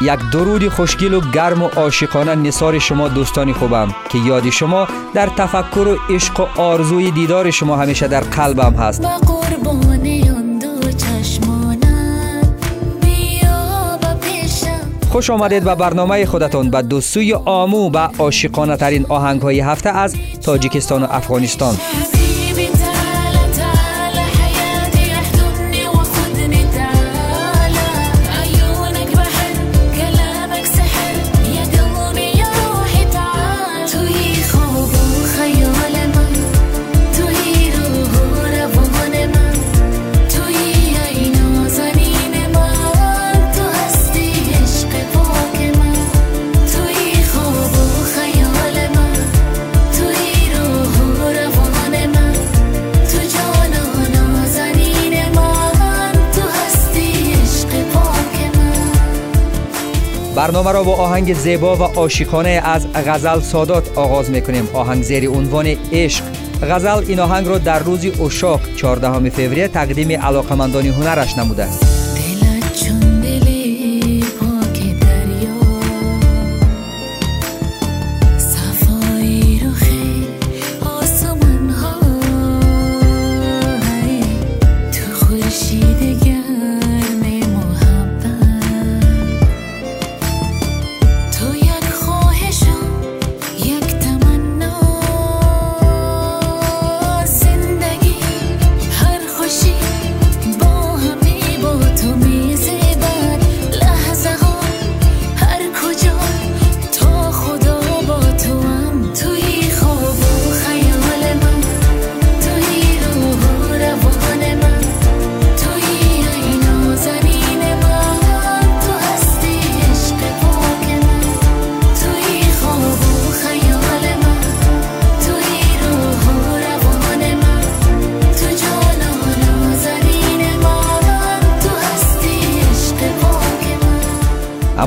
یک درود خوشگل و گرم و عاشقانه نثار شما دوستان خوبم که یاد شما در تفکر و عشق و آرزوی دیدار شما همیشه در قلبم هست. خوش آمدید به برنامه خودتان به دوستوی آمو و عاشقانه ترین آهنگ های هفته از تاجیکستان و افغانستان. برنامه را با آهنگ زیبا و عاشقانه از غزل سادات آغاز می‌کنیم. آهنگ زیر عنوان عشق. غزل این آهنگ را در روز اشاق 14 فوریه تقدیم علاقمندان هنرش نموده.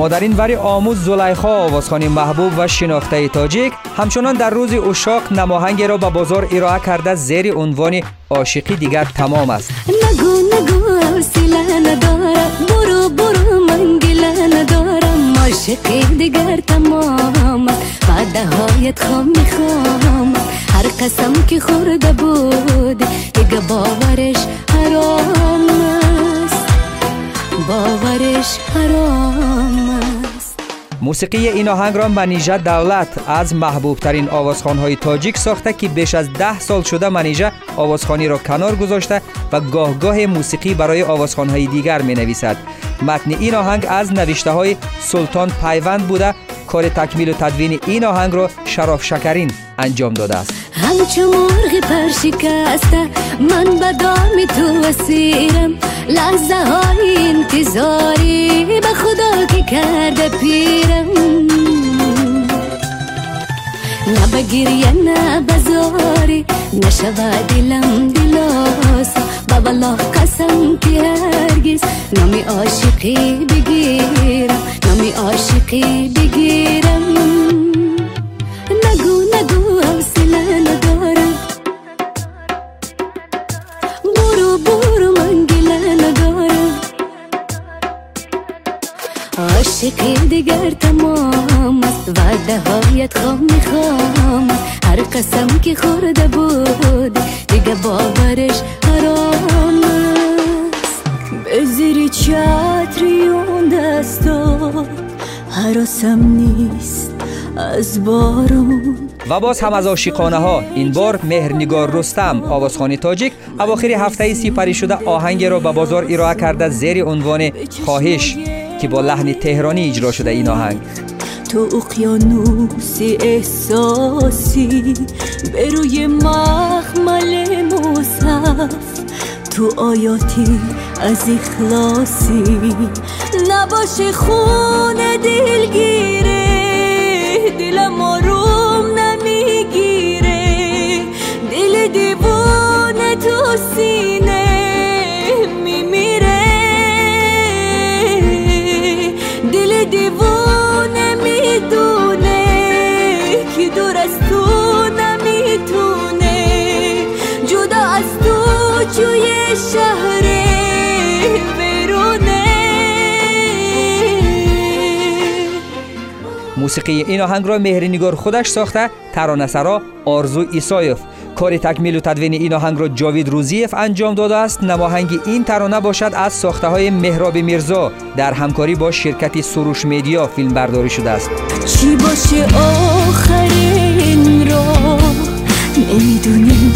اما در این وری آموز زلیخا آوازخانی محبوب و شناخته تاجیک همچنان در روز اشاق نماهنگ را به بازار ارائه کرده زیر عنوان عاشقی دیگر تمام است. نگو نگو حوصله ندارم. برو برو من ندارم. عاشقی دیگر تمام بعد هایت خوام می‌خوام. هر قسم که خورده بود دیگه باورش حرام باورش حرام است. موسیقی این آهنگ را منیژه دولت از محبوب ترین آوازخان های تاجیک ساخته که بیش از ده سال شده منیژه آوازخانی را کنار گذاشته و گاه گاه موسیقی برای آوازخان های دیگر می نویسد متن این آهنگ از نوشته های سلطان پیوند بوده. کار تکمیل و تدوین این آهنگ را شراف شکرین انجام داده است. همچو مرغ پرشکسته من به دام تو اسیرم. لحظه های انتظاری به خدا که کرده پیرم. نه به گریه نه به زاری نشوه دلم دلاسا به والله قسم که هرگز نامی عاشقی بگیرم. نامی عاشقی دیگر تمام است. وعده هایت خواه می‌خوام هر قسم که خورده بود دیگه باورش حرام است. به زیر چتری اون دستا حراسم نیست. از بارون. و باز هم از عاشقانه ها این بار مهرنگار رستم آوازخانی تاجیک اواخر هفته سپری شده آهنگ را به بازار ارائه کرده زیر عنوان خواهش. که با لحن تهرانی اجرا شده این آهنگ. تو اقیانوسی احساسی به روی مخمل مصحف تو آیاتی از اخلاصی. نباشه خون دلگیره. دور از تو نمی‌تونه. جدا از تو توی شهر موسیقی این آهنگ را مهرنگار خودش ساخته ترانه‌سرا آرزو ایسایف. کار تکمیل و تدوین این آهنگ را جاوید روزیف انجام داده است. نماهنگ این ترانه باشد از ساخته های مهراب میرزا در همکاری با شرکت سروش میدیا فیلم برداری شده است. چی باشه آخرین را؟ نمی‌دونیم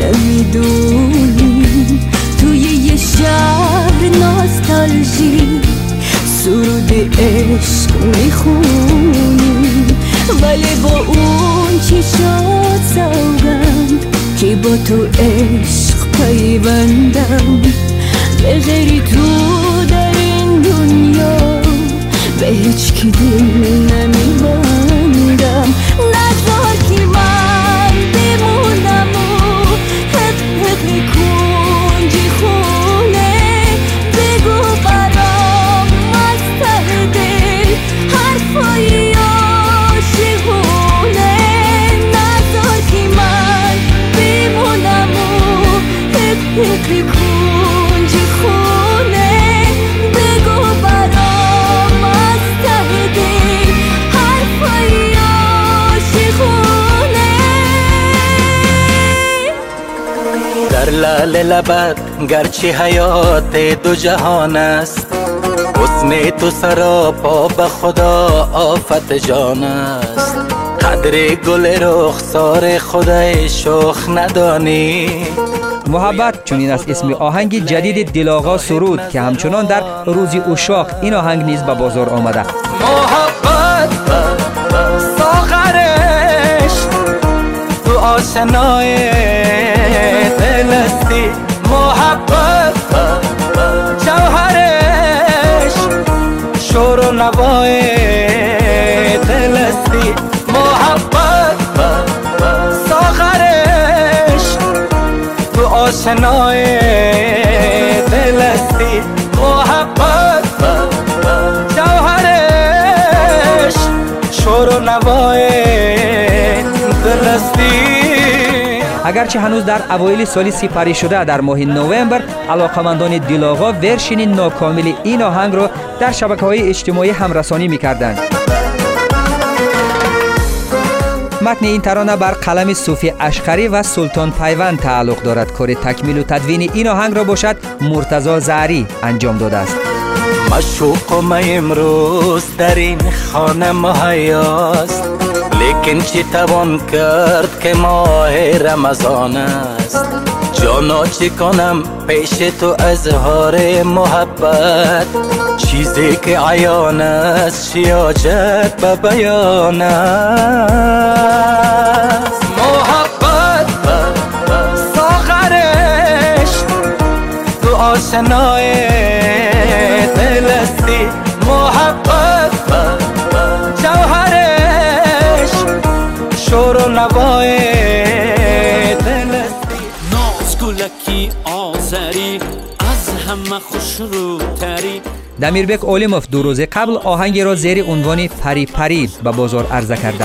نمی‌دونیم توی یه شهر ناستالژی سرود عشق می‌خونیم ولی با اون چی شد سوگند که با تو عشق پیوندم. به غیری تو در این دنیا به هیچ کی دل نمیبندم. لال لبت گرچه حیات دو جهان است. حسن تو سراپا به خدا آفت جان است. قدر گل رخسار خدای شخ ندانی. محبت چنین است اسم آهنگ جدید دلاغا سرود که همچنان در روزی اشاق این آهنگ نیز به بازار آمده. محبت ساغرش تو آشنای محبت. جوهرش شور و نوای دلستی. محبت. ساغرش تو آشنای اگرچه هنوز در اوایل سال سپری شده در ماه نوامبر علاقمندان دلاغا ورشین ناکامل این آهنگ را در شبکه های اجتماعی همرسانی می کردند. متن این ترانه بر قلم صوفی اشقری و سلطان پیوند تعلق دارد کار تکمیل و تدوین این آهنگ را باشد مرتضا زعری انجام داده است مشوق ما امروز در این خانه مهیاست لیکن چی توان کرد که ماه رمضان است؟ جانا چی کنم پیش تو اظهار محبت؟ چیزی که عیان است شیاجت به بیان محبت ساغرش تو آشنای دلستی. محبت دمیربک اولیموف دو روز قبل آهنگی را زیر عنوان پری پری به بازار عرضه کرده.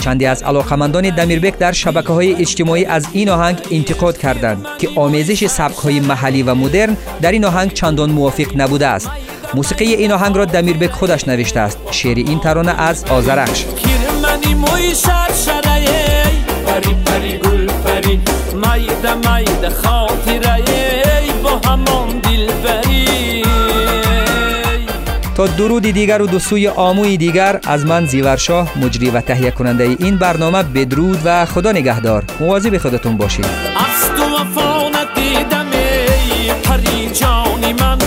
چندی از علاقمندان دمیربک در شبکه های اجتماعی از این آهنگ انتقاد کردند که آمیزش سبک های محلی و مدرن در این آهنگ چندان موافق نبوده است. موسیقی این آهنگ را دمیربک خودش نوشته است. شعر این ترانه از آزرخش پری پری گل پری مایده مایده خاطره با همان دل بری تا درود دیگر و دو سوی آموی دیگر از من زیورشاه مجری و تهیه کننده این برنامه بدرود و خدا نگهدار. مواظب خودتون باشید. از تو وفا ندیدم ای پری جانی من.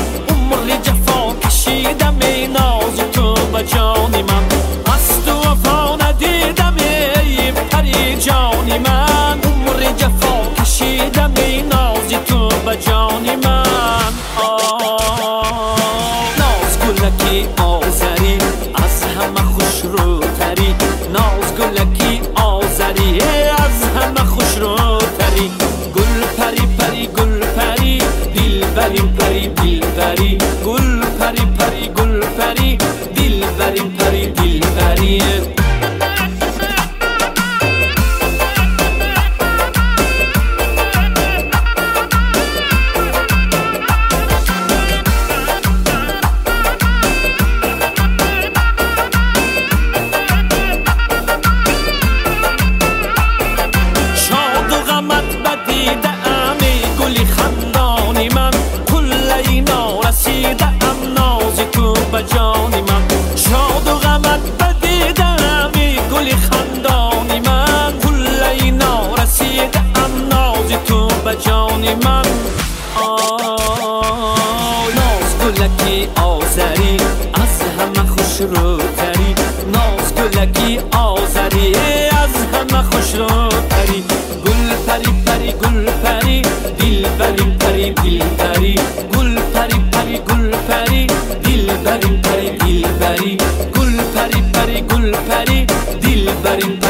آذری آذری از همه خوش رو پری گل پری پری گل پری دل پری پری دل پری. گل پری پری گل پری دل پری پری دل پری. گل پری پری گل پری دل پری.